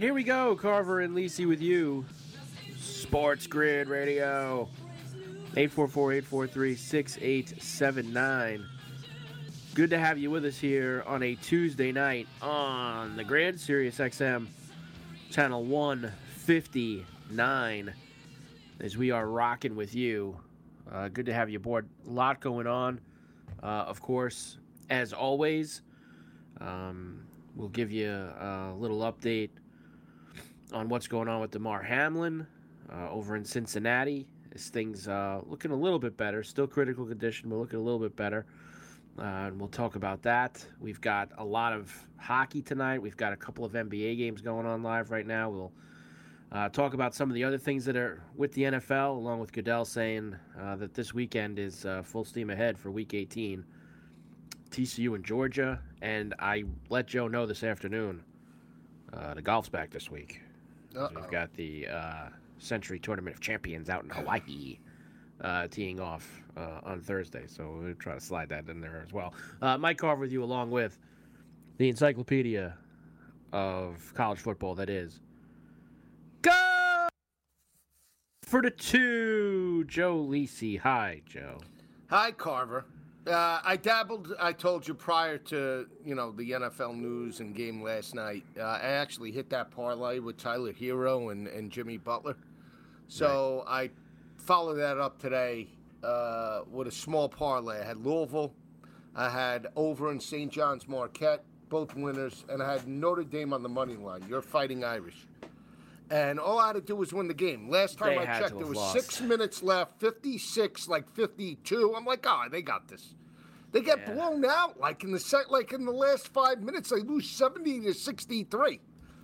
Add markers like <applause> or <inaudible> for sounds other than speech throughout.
Right, here we go. Carver and Lisi with you. Sports Grid Radio. 844-843-6879. Good to have you with us here on a Tuesday night on the Grand Sirius XM channel 159 as we are rocking with you. Uh, good to have you aboard. A lot going on. Uh, of course, as always, um, we'll give you a, a little update on what's going on with Damar Hamlin uh, over in Cincinnati. As things uh, looking a little bit better, still critical condition, but looking a little bit better. Uh, and we'll talk about that. We've got a lot of hockey tonight. We've got a couple of NBA games going on live right now. We'll uh, talk about some of the other things that are with the NFL, along with Goodell saying uh, that this weekend is uh, full steam ahead for Week 18. TCU and Georgia, and I let Joe know this afternoon. Uh, the golf's back this week. We've got the uh, Sentry Tournament of Champions out in Hawaii uh, teeing off uh, on Thursday, so we'll try to slide that in there as well. Uh, Mike Carver with you, along with the encyclopedia of college football that is. Go for the two, Joe Lisi. Hi, Joe. Hi, Carver. Uh, I dabbled. I told you prior to you know the NFL news and game last night. Uh, I actually hit that parlay with Tyler Herro and, and Jimmy Butler. So I followed that up today uh, with a small parlay. I had Louisville, I had over in St. John's Marquette, both winners, and I had Notre Dame on the money line. You're fighting Irish. And all I had to do was win the game. Last time They I checked, there was lost. six minutes left, 56, like 52. I'm like, oh, they got this. They get Yeah. blown out like in the set, like in the last five minutes. They lose 70 to 63.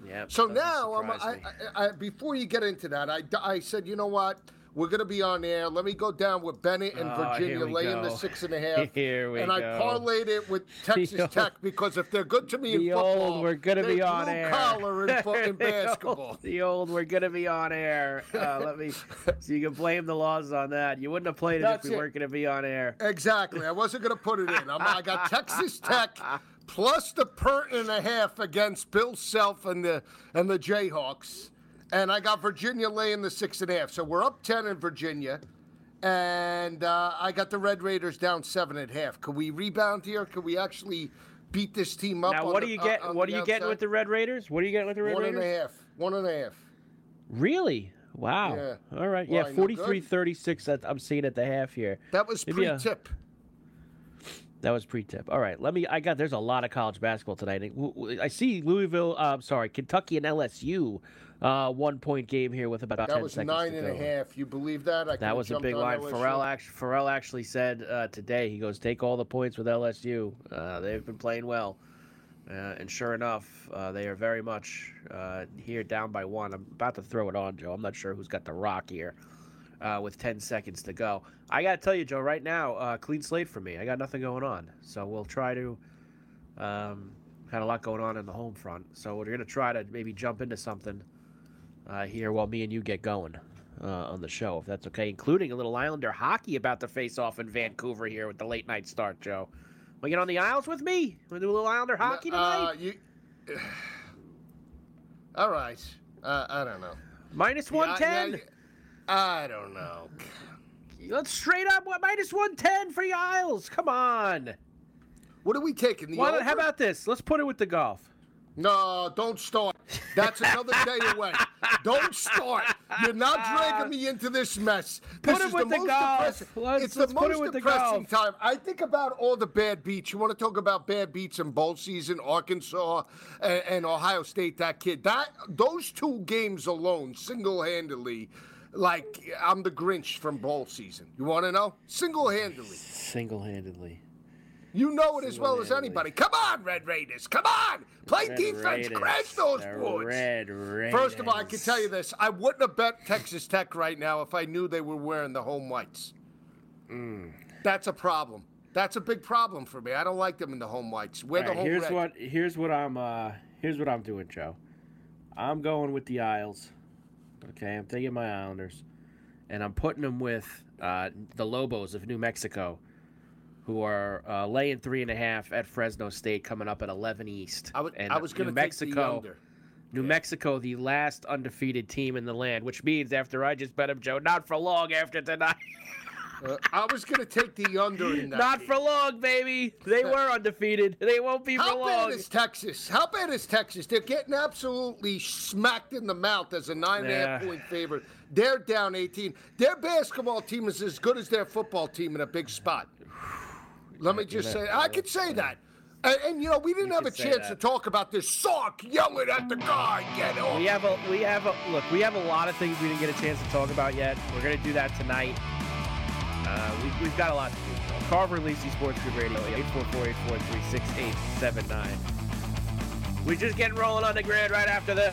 Yep, So now, I'm, I. I, I, before you get into that, I, I said, you know what? We're going to be on air. Let me go down with Bennett and Oh, Virginia, laying the six and a <laughs> half. Here we and I parlayed it with <laughs> Texas old- Tech because if they're good to me in the football, old we're gonna be on air. collar in, <laughs> in The old- basketball. The old we're gonna be on air. Uh, let me so you can blame the laws on that. You wouldn't have played it That's if we it. weren't gonna be on air. Exactly. I wasn't going to put it in. I'm, I got Texas Tech plus the per and a half against Bill Self and the and the Jayhawks, and I got Virginia laying the six and a half. So we're up ten in Virginia, and uh, I got the Red Raiders down seven and a half. Could we rebound here? Could we actually beat this team up? Now what do you get? on What are you getting outside? with the Red Raiders? What are you getting with the Red One Raiders? a half. One and a half. Really? Wow. Yeah. All right. Why, yeah, no 43 36 that I'm seeing at the half here. That was Maybe pre-tip. That was pre-tip. All right, let me. I got. There's a lot of college basketball tonight. I see Louisville. Uh, I'm sorry, Kentucky and LSU. Uh, one point game here with about That 10 was seconds nine to and a half. You believe that? I That was a big line. LSU. Pharrell actually, Pharrell actually said uh, today. He goes, "Take all the points with LSU. Uh, they've been playing well." Uh, and sure enough, uh, they are very much uh, here down by one. I'm about to throw it on, Joe. I'm not sure who's got the rock here. uh, with 10 seconds to go. I got to tell you, Joe, right now, uh, clean slate for me. I got nothing going on. So we'll try to. Um, had a lot going on in the home front. So we're going to try to maybe jump into something uh, here while me and you get going uh, on the show, if that's okay, including a little Islander hockey about to face off in Vancouver here with the late night start, Joe. Want to get on the Isles with me? Want to do a little Islander hockey tonight? Uh, you, <sighs> all right. Uh, I don't know. Minus Yeah, 110. yeah, I don't know. Let's straight up what minus 110 for the Isles. Come on. What are we taking? The Why how about this? Let's put it with the golf. No, don't start. That's another day away. Don't start. You're not dragging me into this mess. This Put it is the most depressing. It's the put it most with the depressing golf. time. I think about all the bad beats. You want to talk about bad beats in bowl season, Arkansas and, and Ohio State. That kid. That those two games alone, single-handedly, like I'm the Grinch from bowl season. You want to know? Single-handedly. Single handedly. You know it as well as anybody. Come on, Red Raiders. Come on. Play Red defense. Raiders. Crash those The boards. Red Raiders. First of all, I can tell you this: I wouldn't have bet Texas Tech right now if I knew they were wearing the home whites. Mm. That's a problem. That's a big problem for me. I don't like them in the home whites. Wear All the home here's red. what here's what I'm uh here's what I'm doing, Joe. I'm going with the Isles. Okay, I'm taking my Islanders, and I'm putting them with uh, the Lobos of New Mexico, who are uh, laying three and a half at Fresno State, coming up at 11 East. I was, and I was going New to take the Mexico. under. New Mexico, the last undefeated team in the land, which means after I just bet them, Joe, not for long after tonight. Uh, I was going to take the under in that. not game. for long, baby. They were undefeated. They won't be for long. How bad is Texas? How bad is Texas? They're getting absolutely smacked in the mouth as a nine and a half Yeah. point favorite. They're down 18. Their basketball team is as good as their football team in a big spot. Let me just say, I could say that. And, and, you know, we didn't You have a chance to talk about this sock yelling at the guy. Get off. We have a we have a look. We have a lot of things we didn't get a chance to talk about yet. We're gonna do that tonight. Uh, we, we've got a lot to do. Carver Lisi Sports Grid Radio, 844-843-6879. We're just getting rolling on the grid right after this.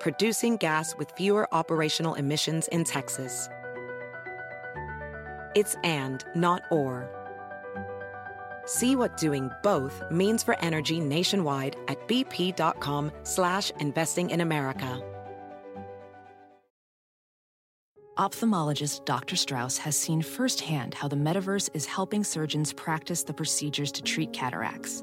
producing gas with fewer operational emissions in Texas. It's and, not or. See what doing both means for energy nationwide at bp.com slash investing in America. Ophthalmologist Dr. Strauss has seen firsthand how the metaverse is helping surgeons practice the procedures to treat cataracts.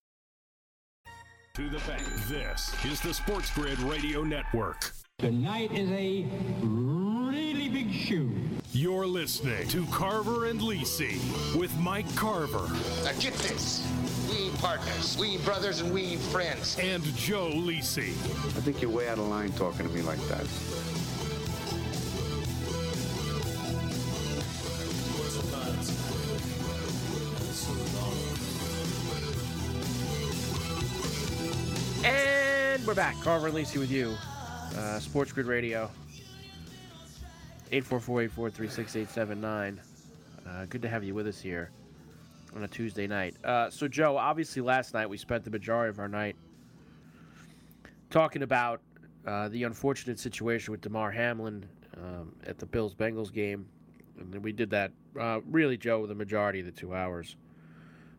To the bank. This is the Sports Grid Radio Network. Tonight is a really big shoe. You're listening to Carver and Lisi with Mike Carver Now get this. We partners. We brothers and we friends. and Joe Lisi. I think you're way out of line talking to me like that. And we're back. Carver and Lisi with you. Uh, Sports Grid Radio. 844-843-6879. Uh, good to have you with us here. on a Tuesday night. Uh, so, Joe, obviously, last night we spent the majority of our night talking about uh, the unfortunate situation with Damar Hamlin um, at the Bills Bengals game. And we did that uh, really, Joe, the majority of the two hours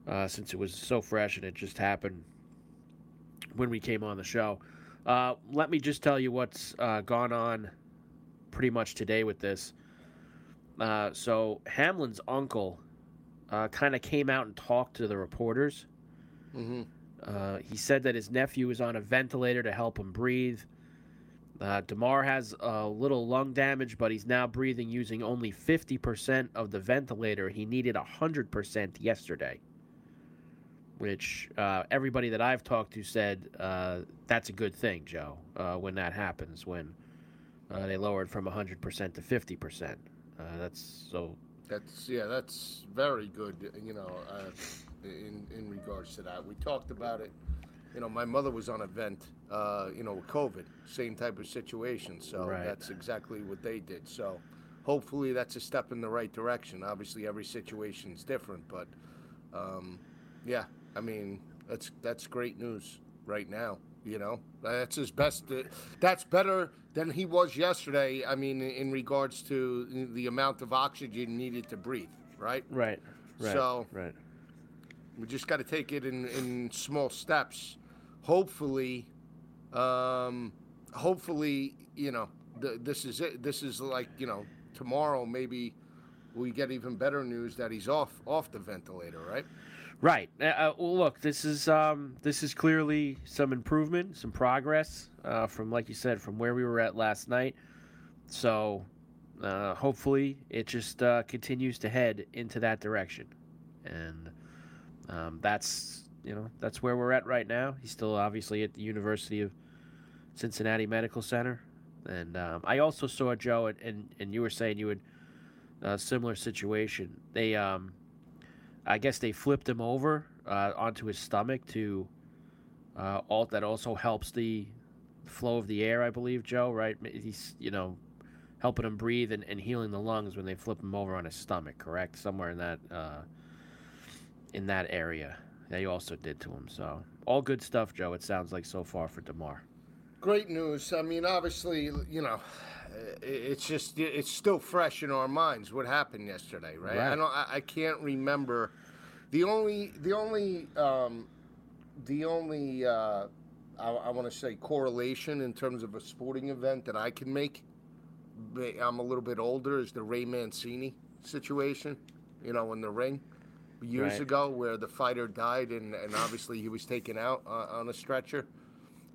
uh, since it was so fresh and it just happened when we came on the show. Uh, let me just tell you what's uh, gone on pretty much today with this. Uh, so, Hamlin's uncle uh, kind of came out and talked to the reporters. Mm-hmm. Uh, he said that his nephew is on a ventilator to help him breathe. Uh, Damar has a little lung damage, but he's now breathing using only 50% of the ventilator. He needed 100% yesterday, which uh, everybody that I've talked to said uh, that's a good thing, Joe, uh, when that happens, when uh, they lowered from 100% to 50%. Uh, that's so. That's yeah, that's very good. You know, uh, in in regards to that, we talked about it. You know, my mother was on a vent. Uh, you know, with COVID, same type of situation. So Right. that's exactly what they did. So hopefully that's a step in the right direction. Obviously, every situation's different, but um, yeah, I mean that's that's great news right now. You know, that's his best. uh, That's better than he was yesterday. I mean, in regards to the amount of oxygen needed to breathe. Right. Right. Right. So right. we just got to take it in, in small steps. Hopefully, um, hopefully, you know, th- this is it. This is like, you know, tomorrow maybe we get even better news that he's off off the ventilator, right? Right. Uh, Uh, well, look, this is um, this is clearly some improvement, some progress uh, from, like you said, from where we were at last night. So, uh, hopefully, it just uh, continues to head into that direction, and um, that's you know that's where we're at right now. He's still obviously at the University of Cincinnati Medical Center, and um, I also saw Joe, and, and and you were saying you had a similar situation. They um, I guess they flipped him over uh, onto his stomach to uh, alt. That also helps the flow of the air, I believe, Joe. Right? He's you know helping him breathe and, and healing the lungs when they flip him over on his stomach. Correct? Somewhere in that uh, in that area they also did to him. So all good stuff, Joe. It sounds like so far for Damar. Great news. I mean, obviously, you know, it's just it's still fresh in our minds what happened yesterday, right? I Right. don't. I, I can't remember. The only the only um, the only uh, I, I want to say correlation in terms of a sporting event that I can make. I'm a little bit older. Is the Ray Mancini situation? You know, in the ring years Right. ago, where the fighter died, and, and obviously he was taken out uh, on a stretcher.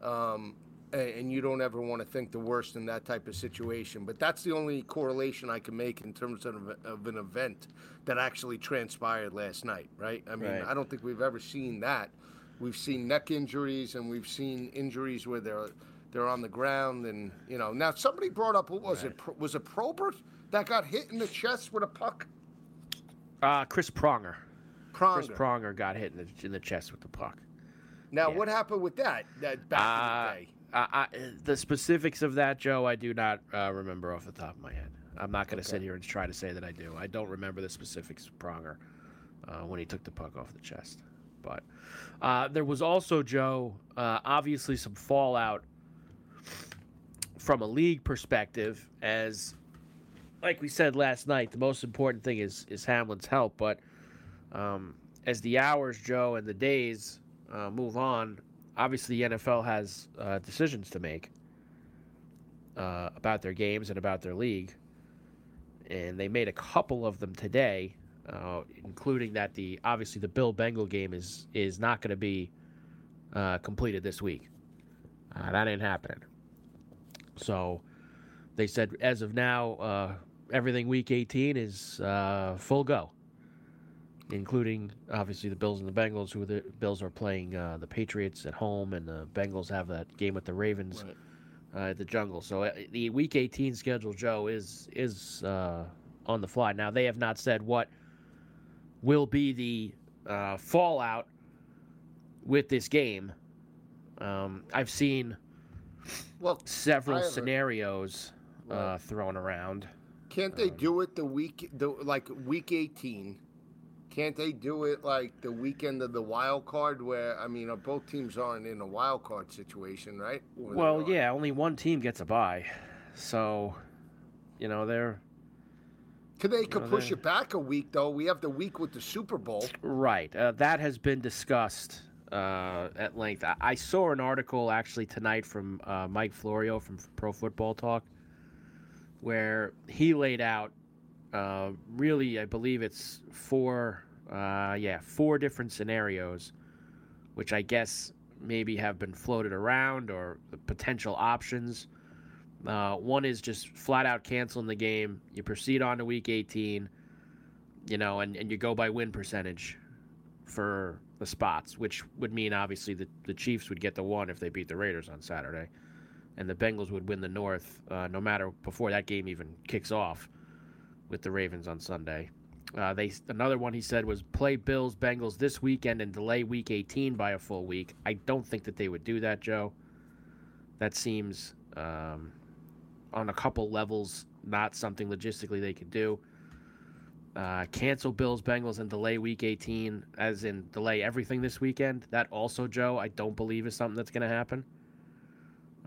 Um, and you don't ever want to think the worst in that type of situation. But that's the only correlation I can make in terms of, of an event that actually transpired last night, right? I mean, Right. I don't think we've ever seen that. We've seen neck injuries and we've seen injuries where they're they're on the ground and you know. Now somebody brought up what was it? Pro- Was it Probert that got hit in the chest with a puck? Uh, Chris Pronger. Pronger. Chris Pronger. Got hit in the, in the chest with the puck. Now what happened with that? That back Uh, in the day. I, I, the specifics of that, Joe, I do not uh, remember off the top of my head. I'm not going to sit here and try to say that I do. I don't remember the specifics of Pronger uh, when he took the puck off the chest. But uh, there was also, Joe, uh, obviously some fallout from a league perspective, as like we said last night, the most important thing is is Hamlin's help. But um, as the hours, Joe, and the days uh, move on, obviously the NFL has uh, decisions to make uh, about their games and about their league, and they made a couple of them today, uh, including that the obviously the Bill Bengal game is is not going to be uh, completed this week. Uh, that ain't happening. So they said as of now, uh, everything week 18 is full go including obviously the Bills and the Bengals, who the Bills are playing uh, the Patriots at home, and the Bengals have that game with the Ravens uh, at the Jungle. So uh, the Week 18 schedule, Joe, is is uh, on the fly. Now they have not said what will be the uh, fallout with this game. Um, I've seen well several scenarios uh, thrown around. Can't they do it the week, the like week eighteen? Can't they do it like the weekend of the wild card, where I mean, uh, both teams aren't in a wild card situation, right? Or Well, yeah, only one team gets a bye, so you know they're Could they could know, push it back a week though? We have the week with the Super Bowl. right. Uh, that has been discussed uh, at length. I, I saw an article actually tonight from uh, Mike Florio from Pro Football Talk, where he laid out uh, really, I believe it's four, uh, yeah, four different scenarios, which I guess maybe have been floated around or the potential options. Uh, one is just flat out canceling the game. You proceed on to week 18, you know, and, and you go by win percentage for the spots, which would mean obviously the, the Chiefs would get the one if they beat the Raiders on Saturday, and the Bengals would win the North uh, no matter before that game even kicks off with the Ravens on Sunday. Uh, they another one he said was play Bills Bengals this weekend and delay Week 18 by a full week. I don't think that they would do that, Joe. That seems um, on a couple levels not something logistically they could do. Uh, cancel Bills Bengals and delay Week 18, as in delay everything this weekend. That also, Joe, I don't believe is something that's going to happen.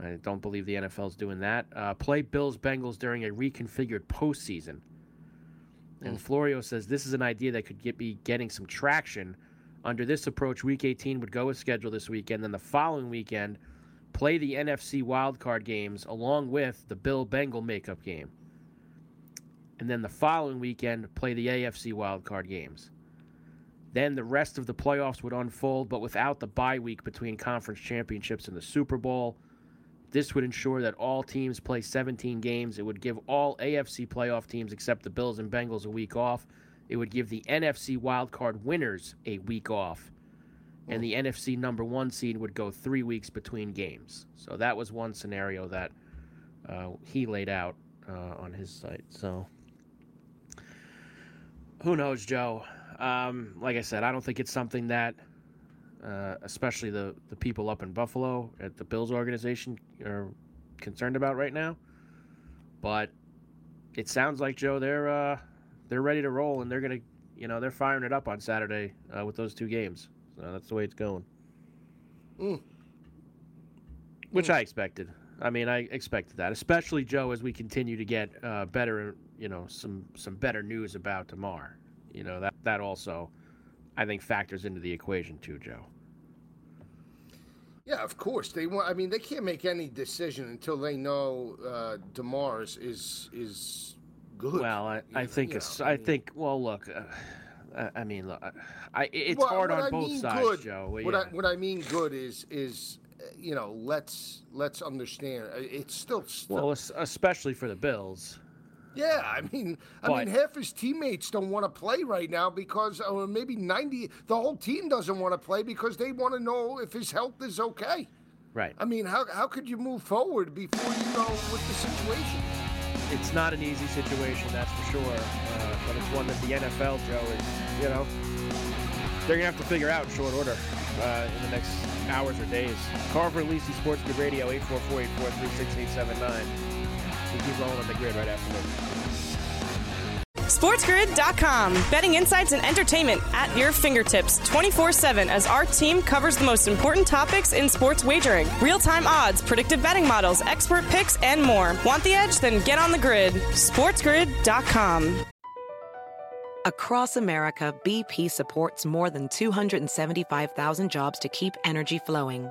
I don't believe the NFL's doing that. Uh, play Bills Bengals during a reconfigured postseason. And mm. Florio says this is an idea that could get, be getting some traction. Under this approach, Week 18 would go as scheduled this weekend. Then the following weekend, play the NFC wildcard games along with the Bill Bengal makeup game. And then the following weekend, play the AFC wildcard games. Then the rest of the playoffs would unfold, but without the bye week between conference championships and the Super Bowl. This would ensure that all teams play 17 games. It would give all AFC playoff teams except the Bills and Bengals a week off. It would give the NFC wildcard winners a week off. And the NFC number one seed would go three weeks between games. So that was one scenario that uh, he laid out uh, on his site. So who knows, Joe? Um, like I said, I don't think it's something that uh, especially the, the people up in Buffalo at the Bills organization are concerned about right now. But it sounds like Joe, they're uh, they're ready to roll and they're gonna, you know, they're firing it up on Saturday uh, with those two games. So that's the way it's going, Mm. which I expected. I mean, I expected that, especially Joe, as we continue to get uh, better, you know, some some better news about tomorrow. You know that that also, I think, factors into the equation too, Joe. Yeah, of course they want. I mean, they can't make any decision until they know uh, Damar's is is good. Well, I, I think it's, I think. Well, look, uh, I- mean, look, I- it's Well, hard on I both mean sides, good, Joe. What yeah. I what I mean good is is uh, you know let's let's understand. uh, It's still, still well, especially for the Bills. Yeah, I mean, I But- mean, half his teammates don't want to play right now because, or maybe ninety, the whole team doesn't want to play because they want to know if his health is okay. Right. I mean, how how could you move forward before you know what the situation? It's not an easy situation, that's for sure. Uh, but it's one that the NFL, Joe, is you know they're gonna have to figure out in short order uh, in the next hours or days. Carver Lisi Sports Grid Radio 844-843-6879. We keep rolling on the grid right after this. SportsGrid.com. Betting insights and entertainment at your fingertips 24 7 as our team covers the most important topics in sports wagering real time odds, predictive betting models, expert picks, and more. Want the edge? Then get on the grid. SportsGrid.com. Across America, BP supports more than 275,000 jobs to keep energy flowing.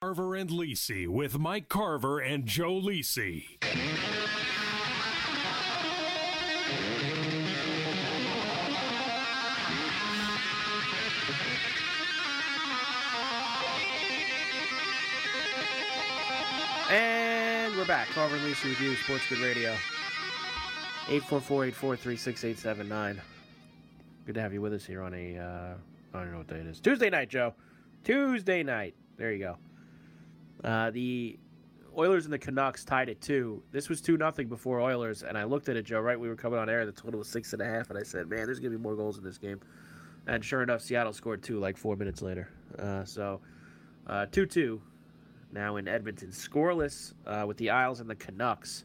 Carver and Lisi with Mike Carver and Joe Lisi. And we're back. Carver and Lisi with you, Sports Grid Radio. 844-843-6879. Good to have you with us here on a, uh, I don't know what day it is. Tuesday night, Joe. Tuesday night. There you go. Uh, the Oilers and the Canucks tied at two. This was two nothing before Oilers, and I looked at it, Joe. Right, we were coming on air. The total was six and a half, and I said, "Man, there's gonna be more goals in this game." And sure enough, Seattle scored two like four minutes later. Uh, so, uh, two two. Now in Edmonton, scoreless uh, with the Isles and the Canucks,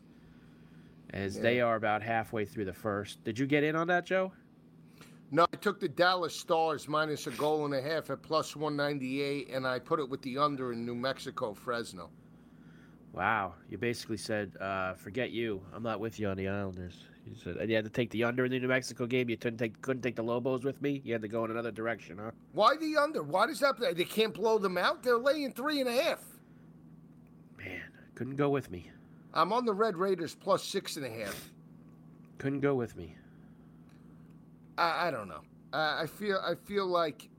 as they are about halfway through the first. Did you get in on that, Joe? No, I took the Dallas Stars minus a goal and a half at plus 198, and I put it with the under in New Mexico, Fresno. Wow, you basically said, uh, "Forget you. I'm not with you on the Islanders." You said and you had to take the under in the New Mexico game. You couldn't take couldn't take the Lobos with me. You had to go in another direction, huh? Why the under? Why does that? They can't blow them out. They're laying three and a half. Man, Couldn't go with me. I'm on the Red Raiders plus six and a half. Couldn't go with me. I, I don't know. Uh, I feel I feel like,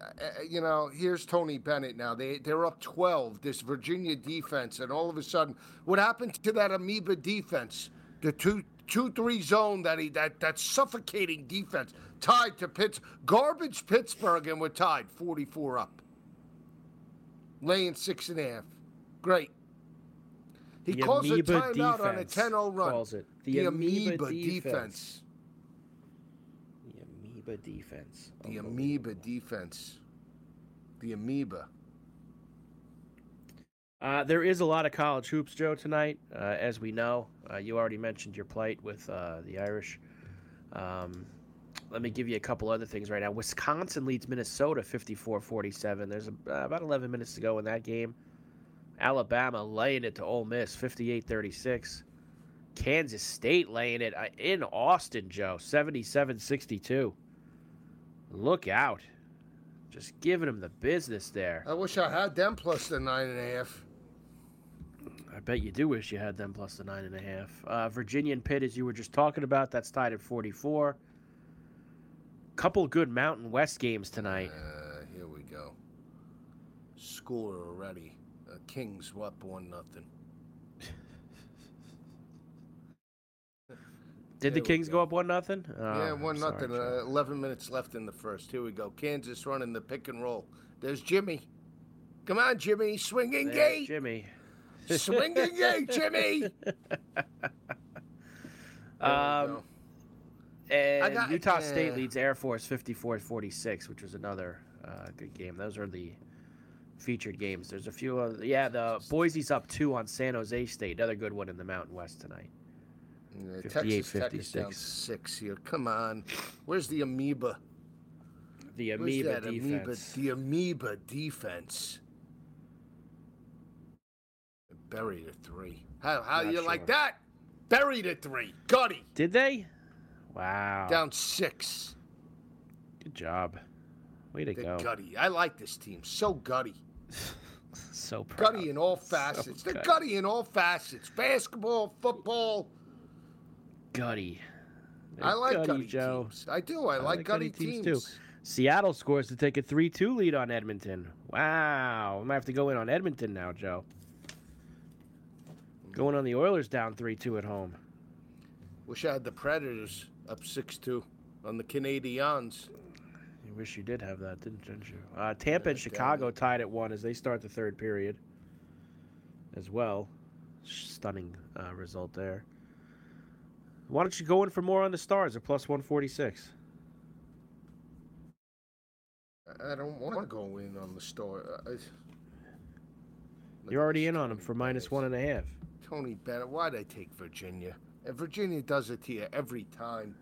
uh, you know, here's Tony Bennett now. They they're up 12. This Virginia defense, and all of a sudden, what happened to that amoeba defense? The two two three zone that he that that suffocating defense tied to Pitts garbage Pittsburgh, and we're tied 44 up, laying six and a half. Great. He The calls a timeout on a defense 10-0 run. calls it. The The, amoeba amoeba, defense. defense. The amoeba defense. The amoeba defense. The amoeba. Uh, there is a lot of college hoops, Joe, tonight. Uh, as we know, uh, you already mentioned your plight with uh, the Irish. Um, let me give you a couple other things right now. Wisconsin leads Minnesota 54 47. There's a, uh, about 11 minutes to go in that game. Alabama laying it to Ole Miss 58 36. Kansas State laying it uh, in Austin, Joe 77 62. Look out. Just giving them the business there. I wish I had them plus the nine and a half. I bet you do wish you had them plus the nine and a half. Uh, Virginia and Pitt, as you were just talking about, that's tied at 44. Couple good Mountain West games tonight. Uh, here we go. Score already. Uh, Kings up one nothing. Did the Kings go up one nothing? yeah, one nothing. Uh, Eleven minutes left in the first. Here we go. Kansas running the pick and roll. There's Jimmy. Come on, Jimmy. Swinging There's gate. Jimmy. Swinging <laughs> gate, Jimmy. Um, and got- Utah State uh, leads Air Force 54-46, which was another uh, good game. Those are the featured games. There's a few other, yeah, the Boise's up two on San Jose State. Another good one in the Mountain West tonight. Yeah, 58 Texas Tech is down 56. six here. Come on. Where's the amoeba? The Where's amoeba that amoeba? The amoeba defense. Buried at three. How how Not you like that? Buried at three. Gutty. Did they? Wow. Down six. Good job. Way to They're go. gutty. I like this team. So gutty. <laughs> So proud. Gutty in all <laughs> facets. They're gutty in all facets. Basketball, football. Gutty. I like Gutty, gutty Joe. teams. I do. I, like, gutty, teams. too. Seattle scores to take a 3 2 lead on Edmonton. Wow. I might have to go in on Edmonton now, Joe. Going on the Oilers down 3 2 at home. Wish I had the Predators up six two on the Canadiens. You wish you did have that, didn't, didn't you? Uh, Tampa and Chicago tied at 1 as they start the third period as well. Stunning uh, result there. Why don't you go in for more on the Stars at plus 146? I- I don't want to go in on the store. Uh, I, You're already in on them for minus one and a half. Tony Bennett. Why'd I take Virginia? And Virginia does it to you every time.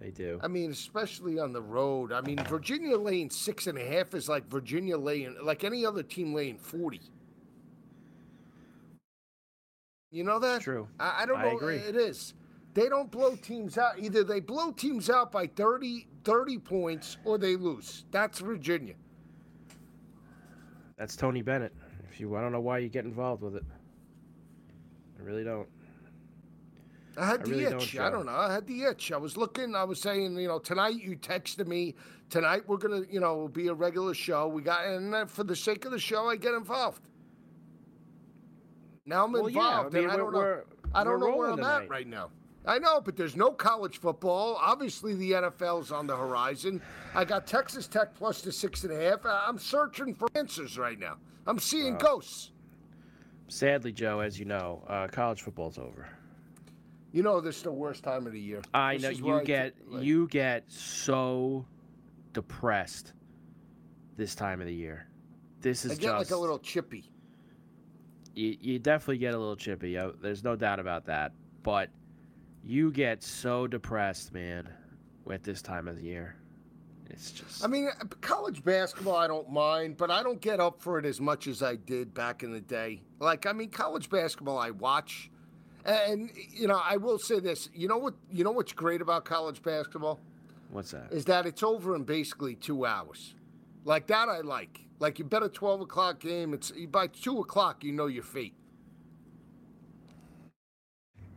They do. I mean, especially on the road. I mean, Virginia laying six and a half is like Virginia laying, like any other team laying 40. You know that? True. I, I don't I know. agree. It is. They don't blow teams out. Either they blow teams out by 30, 30 points or they lose. That's Virginia. That's Tony Bennett. If you, I don't know why you get involved with it. I really don't. I had I the really don't, itch. I don't know. I had the itch. I was looking. I was saying, you know, tonight you texted me. Tonight we're gonna, you know, be a regular show. We got, and for the sake of the show, I get involved. Now I'm Well, yeah, involved, I mean, and I don't know. I don't know where I'm rolling at right now. I know, but there's no college football. Obviously, the NFL's on the horizon. I got Texas Tech plus the six and a half. I'm searching for answers right now. I'm seeing Wow. ghosts. Sadly, Joe, as you know, uh, college football's over. You know, this is the worst time of the year. I This know you get like- you get so depressed this time of the year. This is I get just like a little chippy. you, you definitely get a little chippy. uh, There's no doubt about that. But you get so depressed, man, at this time of the year. It's just I mean, uh, college basketball, I don't mind, but I don't get up for it as much as I did back in the day. Like, I mean, college basketball, I watch, and you know, I will say this. You know what? You know what's great about college basketball what's that? is that it's over in basically two hours. Like that, I like. Like you bet a twelve o'clock game. It's by two o'clock, you know your fate.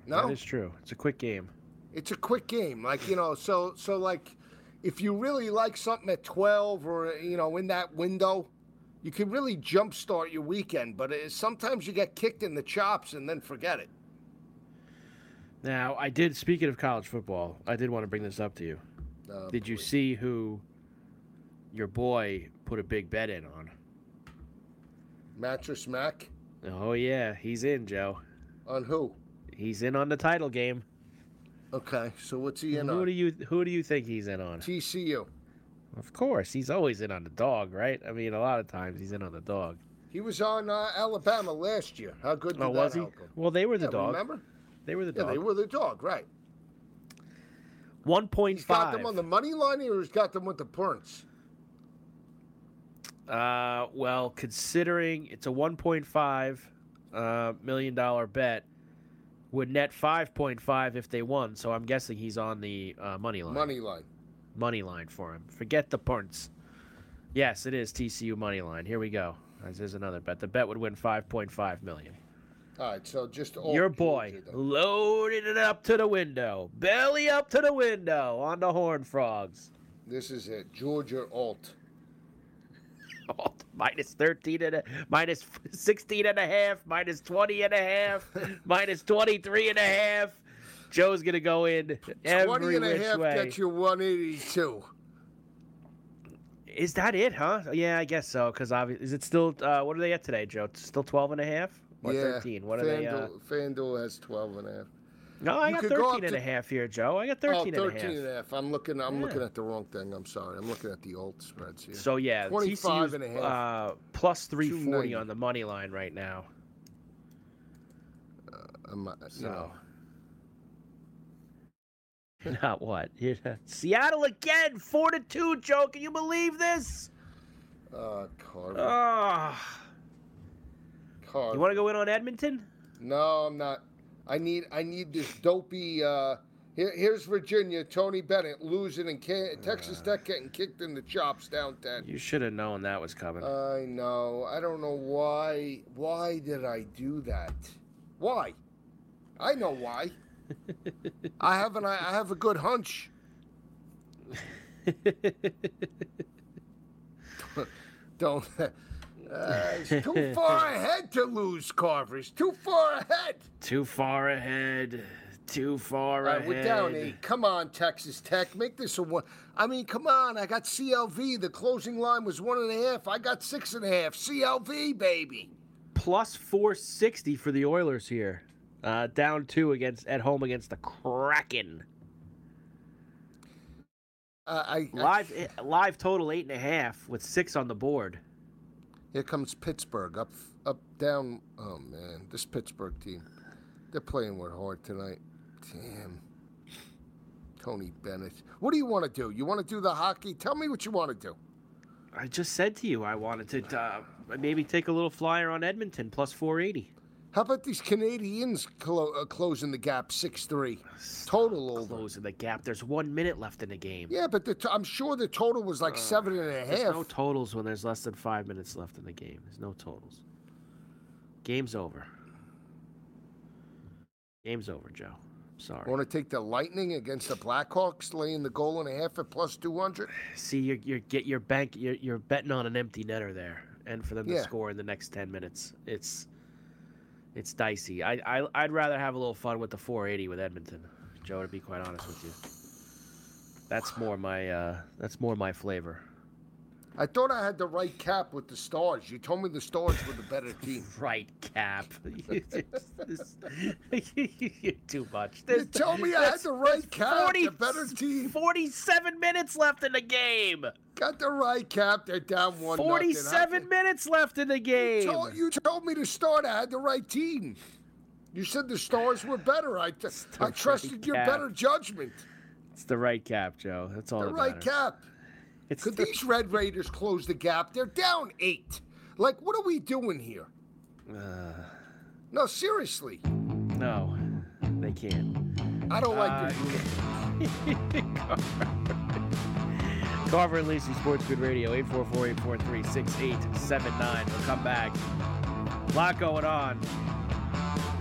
No, That is true. It's a quick game. it's a quick game like you know so so like if you really like something at 12 or you know in that window you can really jumpstart your weekend but it, sometimes you get kicked in the chops and then forget it Now, I did. Speaking of college football, I did want to bring this up to you. Uh, did you see who your boy put a big bet in on? Mattress Mack Oh yeah, he's in, Joe. on who He's in on the title game. okay so what's he in who on do you who do you think he's in on? tcu Of course, he's always in on the dog, right? I mean, a lot of times he's in on the dog. he was on uh, alabama last year how good did Oh, was he? him? Well, they were the Yeah, dog. remember They were the yeah dog. they were the dog right One point he's got them on the money line or he's got them with the points Uh, well, considering it's a 1.5 uh, million dollar bet, would net 5.5 if they won. So I'm guessing he's on the uh, money line. money line money line for him. Forget the points. Yes, it is TCU money line. Here we go. There's another bet. The bet would win 5.5 million. all right so just all Your boy loaded it up to the window, belly up to the window on the Horn Frogs. This is it. Georgia Alt. <laughs> Alt minus 13 and a, minus 16 and a half, minus 20 and a half, <laughs> minus 23 and a half. Joe's to go in 20 every and a half way. gets you 182. Is that it, huh? Yeah, I guess so. Because obviously, is it still? Uh, what are they at today, Joe? Still 12 and a half or yeah. 13? What are they? Uh... FanDuel, FanDuel has 12 and a half. No, I You got could go 13 up and a half here, Joe. I got 13 oh, and a half. and a half. I'm looking I'm Yeah. looking at the wrong thing. I'm sorry. I'm looking at the old spreads here. So yeah, 25 TCU's and a half. uh, plus 340 on the money line right now. I'm, uh, So. know, <laughs> Not what? Yeah. <laughs> Seattle again, four to two. Joe, can you believe this? uh, Carver. Ah, Carver. you want to go in on Edmonton? No, I'm not. I need I need this dopey. Uh, here, here's Virginia. Tony Bennett losing and Ca- Texas Tech getting kicked in the chops down 10. You should have known that was coming. I know. I don't know why. Why did I do that? Why? I know why. <laughs> I have an I have a good hunch. <laughs> <laughs> Don't. Uh, it's <laughs> too far ahead to lose, Carver. It's too far ahead. Too far ahead. Too far right, ahead. we're down eight. Come on, Texas Tech. Make this a one. I mean, come on. I got CLV. The closing line was one and a half. I got six and a half. CLV, baby. Plus 460 for the Oilers here. Uh, down two against at home against the Kraken. Uh, I, I Live live total eight and a half with six on the board. Here comes Pittsburgh up, up, down. Oh man, this Pittsburgh team, they're playing with heart tonight. Damn. Tony Bennett. What do you want to do? You want to do the hockey? Tell me what you want to do. I just said to you I wanted to uh, maybe take a little flyer on Edmonton plus 480. How about these Canadiens clo- uh, closing the gap 6 3? Total over. Closing the gap. There's one minute left in the game. Yeah, but the t- I'm sure the total was like seven and a There's half. no totals when there's less than five minutes left in the game. There's no totals. Game's over. Game's over, Joe. Sorry. Want to take the Lightning against the Blackhawks, laying the goal and a half at plus 200? See, you're you're get your bank. You're, you're betting on an empty netter there, and for them Yeah. to score in the next ten minutes, it's it's dicey. I, I I'd rather have a little fun with the 480 with Edmonton, Joe. To be quite honest with you, that's more my uh, that's more my flavor. I thought I had the right cap with the Stars. You told me the Stars were the better <laughs> team. Right cap. <laughs> You're <laughs> too much. You told me I had the right cap. 40 the better team. 47 minutes left in the game. Got the right cap. They're down one. 47 can- minutes left in the You game. told, you told me to start. I had the right team. You said the Stars were better. I, right trusted your cap. better judgment. It's the right cap, Joe. That's all The that right matters. cap. It's Could the- these Red Raiders close the gap? They're down eight. Like, what are we doing here? Uh, No, seriously. no, they can't. I don't like Uh, the <laughs> Carver and Lisi Sports Grid Radio, 844-843-6879. We'll come back. A lot going on.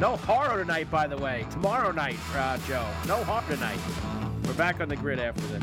No Herro tonight, by the way. Tomorrow night, uh, Joe. No Herro tonight. We're back on the grid after this.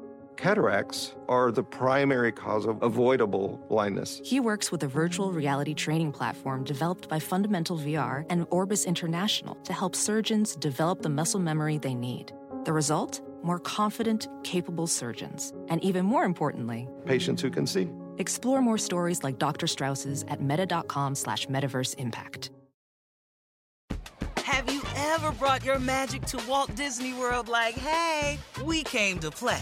Cataracts are the primary cause of avoidable blindness. He works with a virtual reality training platform developed by Fundamental VR and Orbis International to help surgeons develop the muscle memory they need. The result? More confident, capable surgeons. And even more importantly, Patients who can see. explore more stories like Dr. Strauss's at meta.com slash metaverse impact. Have you ever brought your magic to Walt Disney World like, hey, we came to play?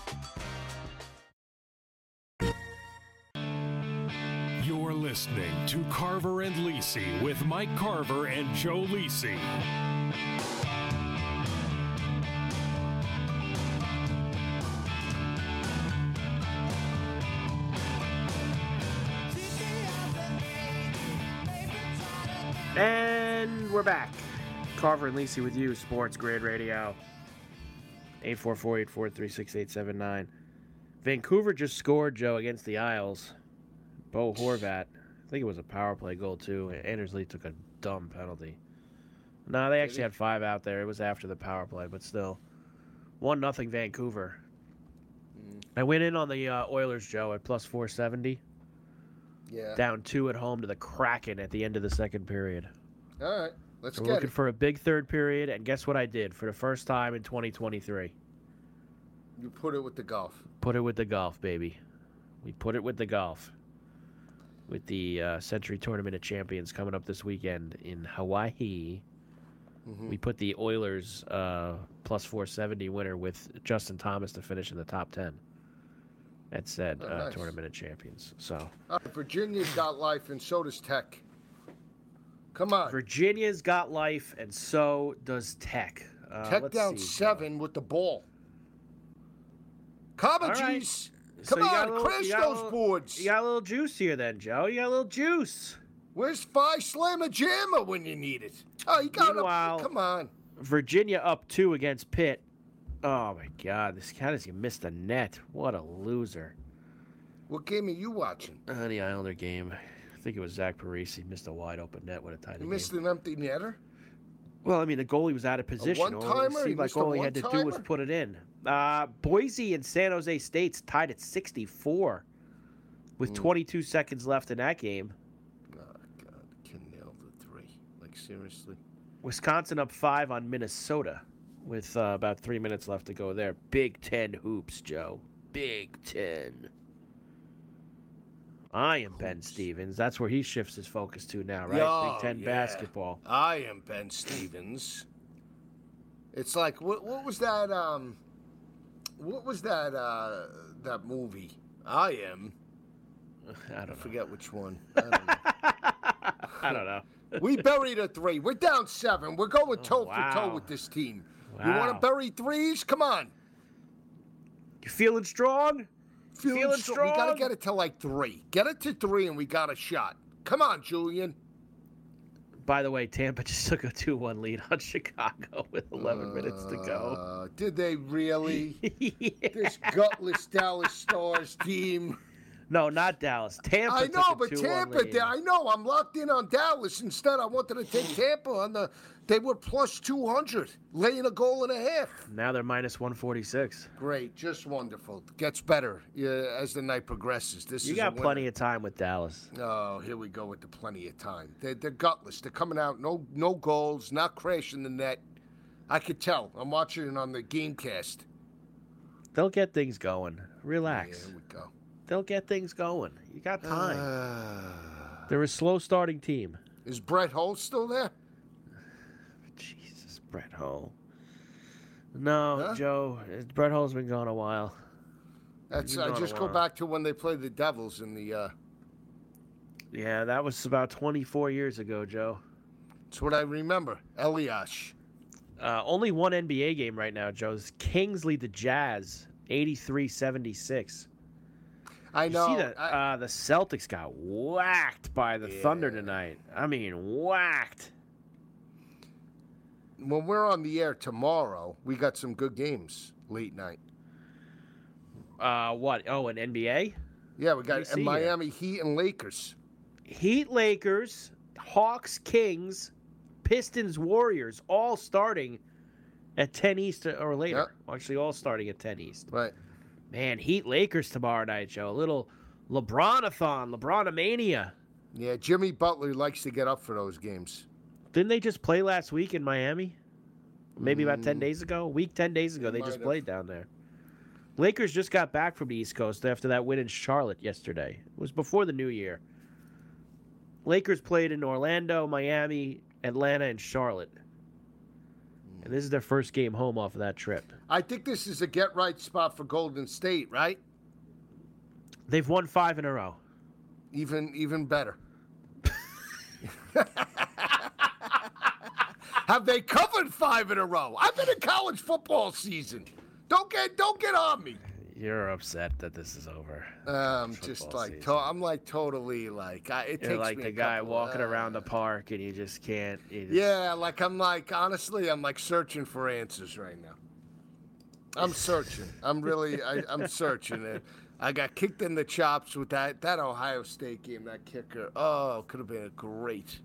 You're listening to Carver and Lisi with Mike Carver and Joe Lisi. And we're back. Carver and Lisi with you, Sports Grid Radio. 844-843-6879. Vancouver just scored, Joe, against the Isles. Bo Horvat. I think it was a power play goal, too. Anders Lee took a dumb penalty. No, they actually had five out there. It was after the power play, but still. 1 nothing Vancouver. I went in on the uh, Oilers, Joe, at plus 470. Yeah. Down two at home to the Kraken at the end of the second period. All right, let's We're get looking it. for a big third period, and guess what I did for the first time in 2023? You put it with the golf. Put it with the golf, baby. We put it with the golf. With the uh, Sentry Tournament of Champions coming up this weekend in Hawaii, Mhm. we put the Oilers uh, plus 470 winner with Justin Thomas to finish in the top 10. at said, Oh, uh, nice. tournament of champions. So Virginia's got life, and so does Tech. Come on. Virginia's got life, and so does Tech. Uh, Tech down see, seven with the ball. All Comedies. So Come on, a little- crash a those little- boards. You got a little juice here, then, Joe. You got a little juice. Where's Phi Slama Jama when you need it? Oh, you got Meanwhile- to Come on. Virginia up two against Pitt. Oh my God! This guy he missed the net. What a loser. What game are you watching? Uh, the Islander game. I think it was Zach Parise He missed a wide open net with a tight You game. missed an empty netter? Well, I mean, the goalie was out of position. All- one-timer? It He seemed like all he had to do was put it in. Uh, Boise and San Jose State's tied at 64 with Hmm. 22 seconds left in that game. Oh, God. Can nail the three. Like, seriously. Wisconsin up five on Minnesota with uh, about three minutes left to go there. Big Ten hoops, Joe. Big Ten. I am Ben Stevens. That's where he shifts his focus to now, right? Yo, Big Ten yeah. basketball. I am Ben Stevens. It's like what? What was that? Um, what was that? Uh, that movie? I am. <laughs> I don't know. forget which one. <laughs> I don't know. I don't know. <laughs> we buried a three. We're down seven. We're going toe for toe with this team. You want to bury threes? Come on. You feeling strong? Feeling, Feeling strong. We got to get it to like three. Get it to three, and we got a shot. Come on, Julian. By the way, Tampa <laughs> just took a 2 1 lead on Chicago with 11 minutes to go. Uh, did they really? <laughs> This gutless Dallas Stars team. No, not Dallas. Tampa. I know, but Tampa. lead. I know. I'm locked in on Dallas. Instead, I wanted to take Tampa on the. They were plus 200, laying a goal and a half. Now they're minus 146. Great, just wonderful. Gets better yeah, as the night progresses. This You got plenty of time with Dallas. Oh, here we go with the plenty of time. They're, they're gutless. They're coming out, no no goals, not crashing the net. I could tell. I'm watching it on the GameCast. They'll get things going. Relax. Here we go. They'll get things going. You got time. Uh, They're a slow starting team. is Brett Hull still there? Jesus, Brett Hull. No, Huh? Joe. Brett Hull's been gone a while. That's. I just go back to when they played the Devils in the. Uh, Yeah, that was about 24 years ago, Joe. That's what I remember. Elias. Uh, only one NBA game right now, Joe. Kings lead the Jazz 83-76. I You know. see that uh, the Celtics got whacked by the Thunder tonight. I mean, whacked. when we're on the air tomorrow, we got some good games late night. Uh, what? Oh, an NBA? Yeah, we got see here. Miami Heat and Lakers. Heat, Lakers, Hawks, Kings, Pistons, Warriors, all starting at 10 East or later. Actually, all starting at 10 East. Right. Man, Heat, Lakers tomorrow night, Joe. A little LeBron-a-thon, Yeah, Jimmy Butler likes to get up for those games. Didn't they just play last week in Miami? Maybe about 10 Mm. days ago? Week, 10 days ago, They they just have. played down there. Lakers just got back from the East Coast after that win in Charlotte yesterday. It was before the new year. Lakers played in Orlando, Miami, Atlanta, and Charlotte. And this is their first game home off of that trip. I think this is a get right spot for Golden State, right? They've won five in a row. Even even better. <laughs> Have they covered five in a row? I've been in college football season. Don't get don't get on me. You're upset that this is over. Um, just like to, I'm like totally like I, it You're takes like me the a guy couple- walking uh, around the park and you just can't. You just, Yeah, like I'm like honestly, I'm like searching for answers right now. I'm searching. I'm really, I, I'm searching. And I got kicked in the chops with that that Ohio State game. That kicker. Oh, could have been a great,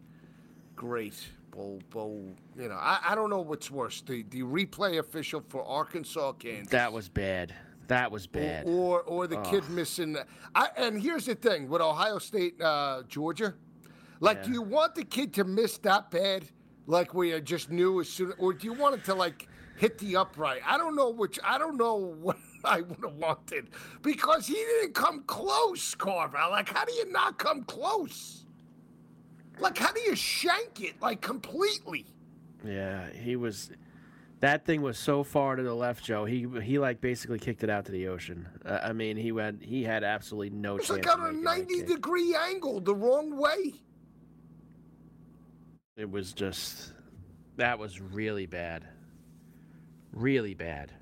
great bowl bowl. You know, I, I don't know what's worse, the the replay official for Arkansas, Kansas. That was bad. That was bad. Or or the kid missing. I, and here's the thing with Ohio State, uh, Georgia. Like, do you want the kid to miss that bad? Like we just knew as soon, or do you want it to like hit the upright? I don't know which. I don't know <laughs> what I would have wanted because he didn't come close, Carver. Like, how do you not come close? Like, how do you shank it like completely? Yeah, he was. That thing was so far to the left, Joe. He he like basically kicked it out to the ocean. Uh, I mean, he went he had absolutely no It's chance. like of on a 90 degree angle the wrong way. It was just that was really bad. Really bad.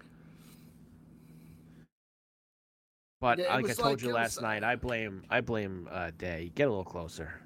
But Yeah, like I told like- you last was- night, I blame I blame uh, Day. Get a little closer.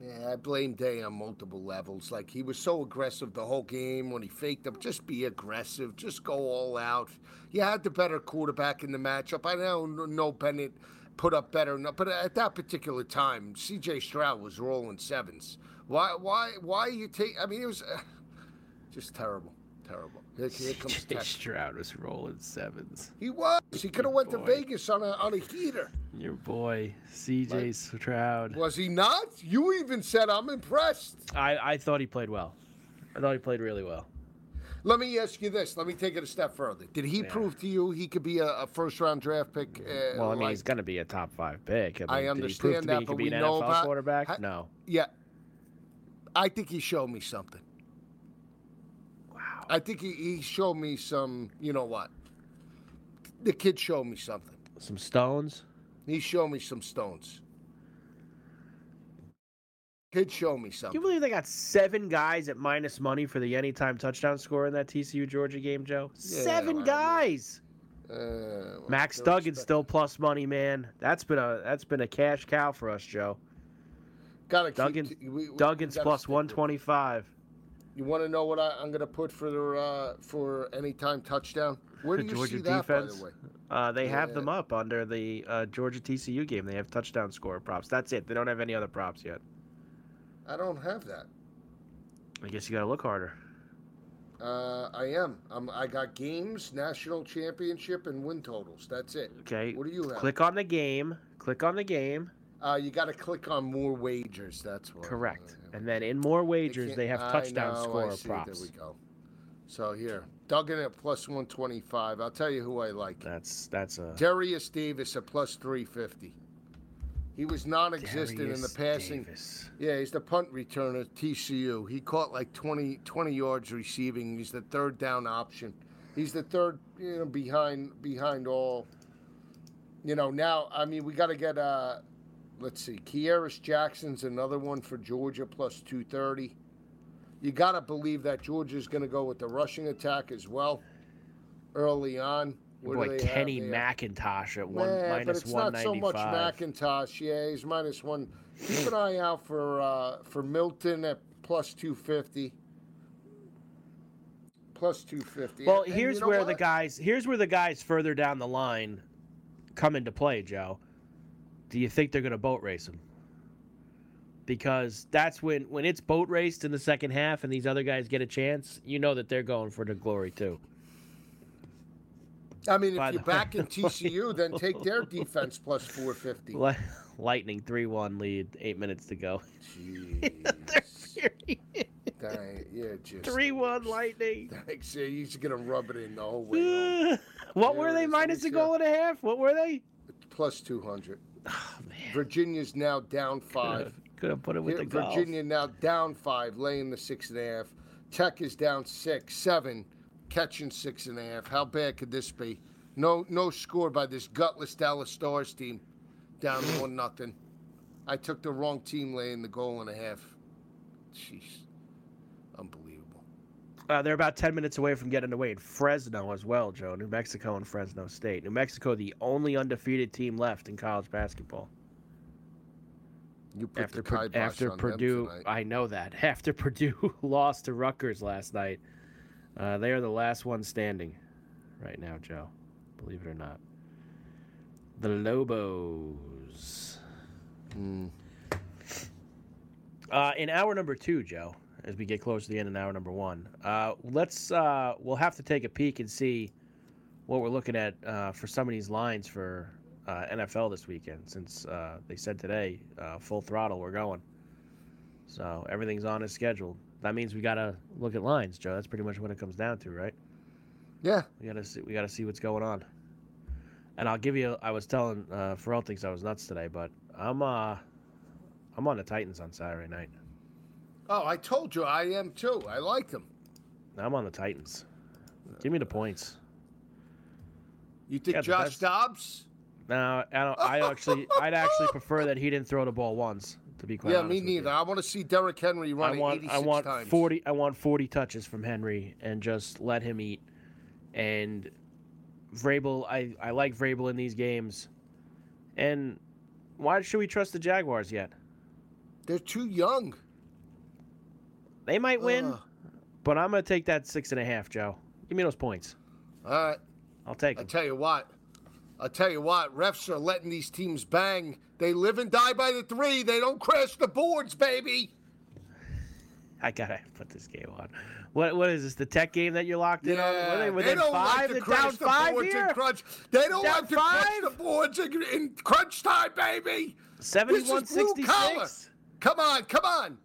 Yeah, I blame Day on multiple levels. Like he was so aggressive the whole game when he faked up. Just be aggressive. Just go all out. You had the better quarterback in the matchup. I know no Bennett put up better, but at that particular time, C.J. Stroud was rolling sevens. Why? Why? Why you take? I mean, it was uh, <sighs> just terrible, terrible. Here, here comes <laughs> Jay Tech. Stroud was rolling sevens. He was. He could have went to. Vegas on a on a heater. Your boy CJ Stroud. Was he not? You even said I'm impressed. I I thought he played well. I thought he played really well. Let me ask you this. Let me take it a step further. Did he prove to you he could be a, a first round draft pick? Uh, Well, I mean, like- he's going to be a top five pick. I I, mean, did he prove understand to that, but be we an know NFL about- quarterback? ha- no. Yeah. I think he showed me something. I think he, he showed me some, you know what? The kid showed me something. Some stones. He showed me some stones. Kid showed me Can something. you believe they got seven guys at minus money for the anytime touchdown score in that TCU Georgia game, Joe? Yeah, seven well, guys. Uh, well, Max they're Duggan's still plus money, man. That's been a that's been a cash cow for us, Joe. Gotta keep- Duggan's we- we Duggan's plus stick with it. one twenty five. You want to know what I, I'm going to put for the uh, for anytime touchdown? Where do <laughs> you Georgia see that, defense. by the way? Uh, they have them up under the uh, Georgia TCU game. They have touchdown score props. That's it. They don't have any other props yet. I don't have that. I guess you got to look harder. Uh, I am. I'm, I got games, national championship, and win totals. That's it. Okay. What do you have? Click on the game. Click on the game. Uh, you got to click on more wagers. That's what. Correct. And then in more wagers, can't- they have touchdown know, score see, props. There we go. So here, Duggan at plus 125. I'll tell you who I like. That's that's a Darius Davis at plus 350. He was non-existent in the passing. Davis. Yeah, he's the punt returner at TCU. He caught like 20, 20 yards receiving. He's the third down option. He's the third, you know, behind behind all. You know, now I mean we got to get uh let's see. Kearis Jackson's another one for Georgia plus 230. You got to believe that Georgia's going to go with the rushing attack as well early on. What boy Kenny? McIntosh at one Yeah, but it's not so much McIntosh. Yeah, he's minus one. Keep an eye out for uh, for Milton at plus two fifty. Plus two fifty. Well, here's where the guys here's where the guys further down the line come into play, Joe. Do you think they're going to boat race them? Because that's when when it's boat raced in the second half and these other guys get a chance, you know that they're going for the glory too. I mean, if you're back in <laughs> TCU, then take their defense plus four fifty. Lightning 3-1 lead, 8 minutes to go. <laughs> Jeez. Dang, yeah, just 3-1 Lightning. Thanks. Yeah, he's gonna rub it in the whole way. <laughs> what There were they minus a goal and a half? What were they? Plus two hundred. Oh, Virginia's now down five. Could have put it with Here, the golf. Virginia now down five, laying the six and a half. Tech is down six, seven, catching six and a half. How bad could this be? No, no score by this gutless Dallas Stars team, down one nothing. I took the wrong team laying the goal and a half. Jeez. Uh, they're about 10 minutes away from getting away in Fresno as well, Joe. New Mexico and Fresno State. New Mexico, the only undefeated team left in college basketball. You put after kibosh after Purdue. I know that. <laughs> After Purdue <laughs> lost to Rutgers last night, uh, they are the last one standing right now, Joe. Believe it or not. The Lobos. Hmm. Uh, in hour number two, Joe, as we get close to the end of hour number one, uh, let's uh, we'll have to take a peek and see what we're looking at uh, for some of these lines for uh, NFL this weekend. Since uh, they said today, uh, full throttle, we're going. So everything's on as scheduled. That means we gotta look at lines, Joe. That's pretty much what it comes down to, right? Yeah. We gotta see. We gotta see what's going on. And I'll give you. I was telling uh, Pharrell thinks I was nuts today, but I'm uh, I'm on the Titans on Saturday night. Oh, I told you I am too. I like them. I'm on the Titans. Give me the points. You think the Josh best- Dobbs? No, I don't. I actually, I'd actually prefer that he didn't throw the ball once. To be quite Yeah, me neither. I want to see Derrick Henry I running want, 86 I want times. forty. I want forty touches from Henry and just let him eat. And Vrabel, I, I like Vrabel in these games. And why should we trust the Jaguars yet? They're too young. They might win, Ugh. but I'm gonna take that six and a half, Joe. Give me those points. All right. I'll take I them. tell you what. I tell you what. Refs are letting these teams bang. They live and die by the three. They don't crash the boards, baby. I gotta put this game on. What what is this? The tech game that you're locked in on? What are they they don't five? like to crash the boards here. in crunch. They don't Down like to five? crash the boards in, in crunch time, baby. This is 71 blue collar. Come on, come on.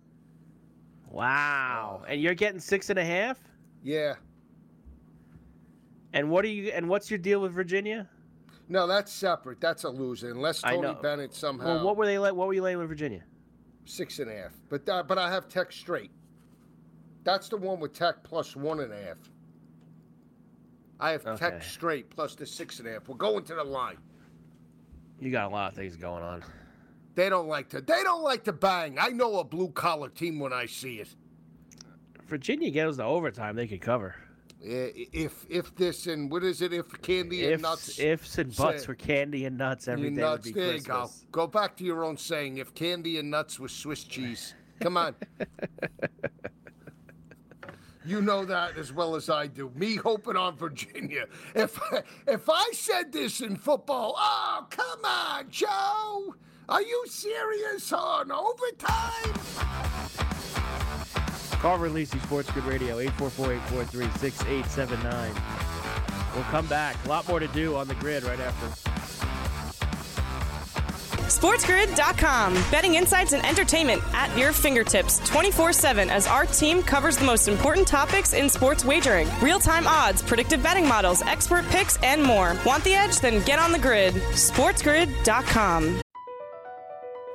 Wow. And you're getting six and a half? Yeah. And what are you and what's your deal with Virginia? No, that's separate. That's a loser. Unless Tony. Bennett somehow Well, what were they like? What were you laying with Virginia? six and a half. But uh, but I have Tech straight. That's the one with Tech plus one and a half. I have Okay. Tech straight plus the six and a half. We're going to the line. You got a lot of things going on. They don't like to. They don't like to bang. I know a blue collar team when I see it. Virginia goes to overtime, they could cover. If if this and what is it? If candy and Ifs, nuts. ifs and buts say- for candy and nuts every day nuts. would be there Christmas. you go. Go back to your own saying. If candy and nuts was Swiss cheese, come on. <laughs> you know that as well as I do. Me hoping on Virginia. If if I said this in football, oh come on, Joe. Are you serious on overtime? Carver and Lisi Sports Grid Radio, 844-843-6879. We'll come back. A lot more to do on the grid right after. SportsGrid.com. Betting insights and entertainment at your fingertips 24 7 as our team covers the most important topics in sports wagering real time odds, predictive betting models, expert picks, and more. Want the edge? Then get on the grid. SportsGrid.com.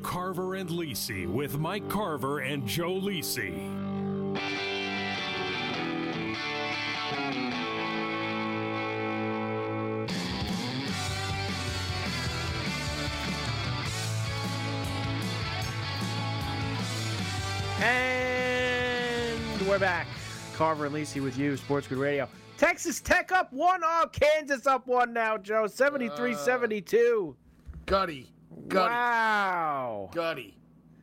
Carver and Lisi with Mike Carver and Joe Lisi. And we're back. Carver and Lisi with you, Sports Grid Radio. Texas Tech up one. Oh, Kansas up one now, Joe. 73 72. Gutty. Gutty. Wow. Gutty.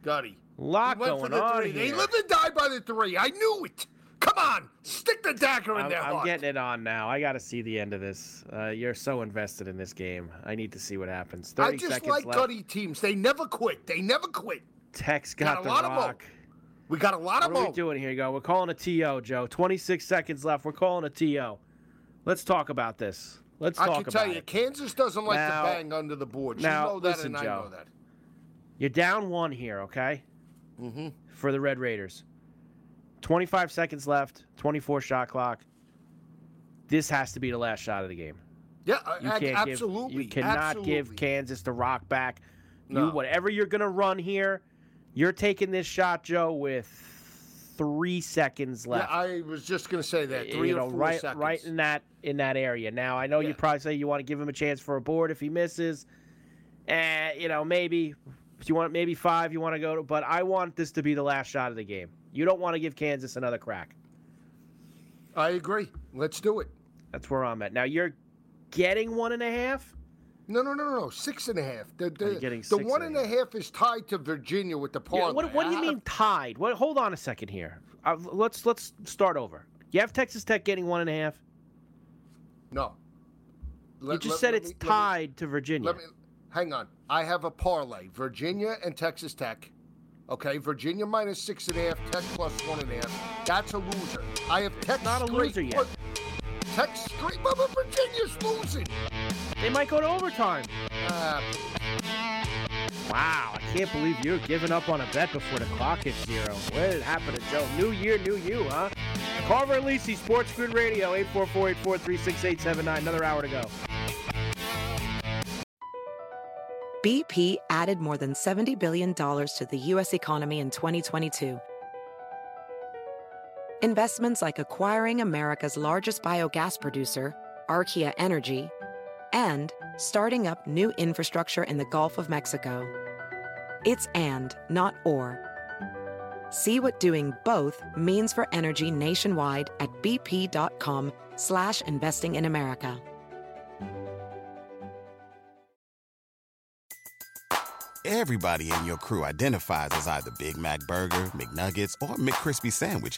Gutty. Lot He went for going the on three. They live and die by the three. I knew it. Come on. Stick the dagger in I'm, their I'm heart. getting it on now. I got to see the end of this. Uh, you're so invested in this game. I need to see what happens. 30 I just like left. gutty teams. They never quit. They never quit. Tech's Got got, a the lot of rock. We got a lot of What are we doing here, You go? We're calling a TO, Joe. 26 seconds left. We're calling a TO. Let's talk about this. Let's I talk can tell you, it. Kansas doesn't like Now- to bang under the board. now, you know that, listen, and I Joe. know that. You're down one here, okay? Mm-hmm. for the Red Raiders. 25 seconds left, 24 shot clock. This has to be the last shot of the game. Yeah, You can't absolutely. give you cannot absolutely. give Kansas the rock back. No. You whatever you're gonna run here, you're taking this shot, Joe, with three seconds Yeah, left. I was just going to say that. Three you know, right, seconds. right in that in that area. Now, I know you probably say you want to give him a chance for a board if he misses, and you know maybe if you want maybe five, you want to go to. But I want this to be the last shot of the game. You don't want to give Kansas another crack. I agree. Let's do it. That's where I'm at. Now you're getting one and a half. No, no, no, no, no. Six and a half. The, the, getting the one and and half is tied to Virginia with the Yeah, parlay. what, what do you mean tied? What? Hold on a second here. Uh, let's let's start over. You have Texas Tech getting one and a half. No. you just let- said let it's me- let me- tied to Virginia. Let me hang on. I have a parlay: Virginia and Texas Tech. Okay, Virginia minus six and a half, Tech plus one and a half. That's a loser. I have Tech not a loser yet. Look, Tech straight, but but Virginia's losing. They might go to overtime. Uh, Wow, I can't believe you're giving up on a bet before the clock hits zero. What did happen to Joe? New year, new you, huh? Carver and Lisi, Sports Grid Radio, 844-843-6879. Another hour to go. BP added more than $70 billion to the U.S. economy in 2022. Investments like acquiring America's largest biogas producer, Archaea Energy, and starting up new infrastructure in the Gulf of Mexico. It's and, not or. See what doing both means for energy nationwide at bp.com slash investing in America. Everybody in your crew identifies as either Big Mac Burger, McNuggets, or McCrispy Sandwich.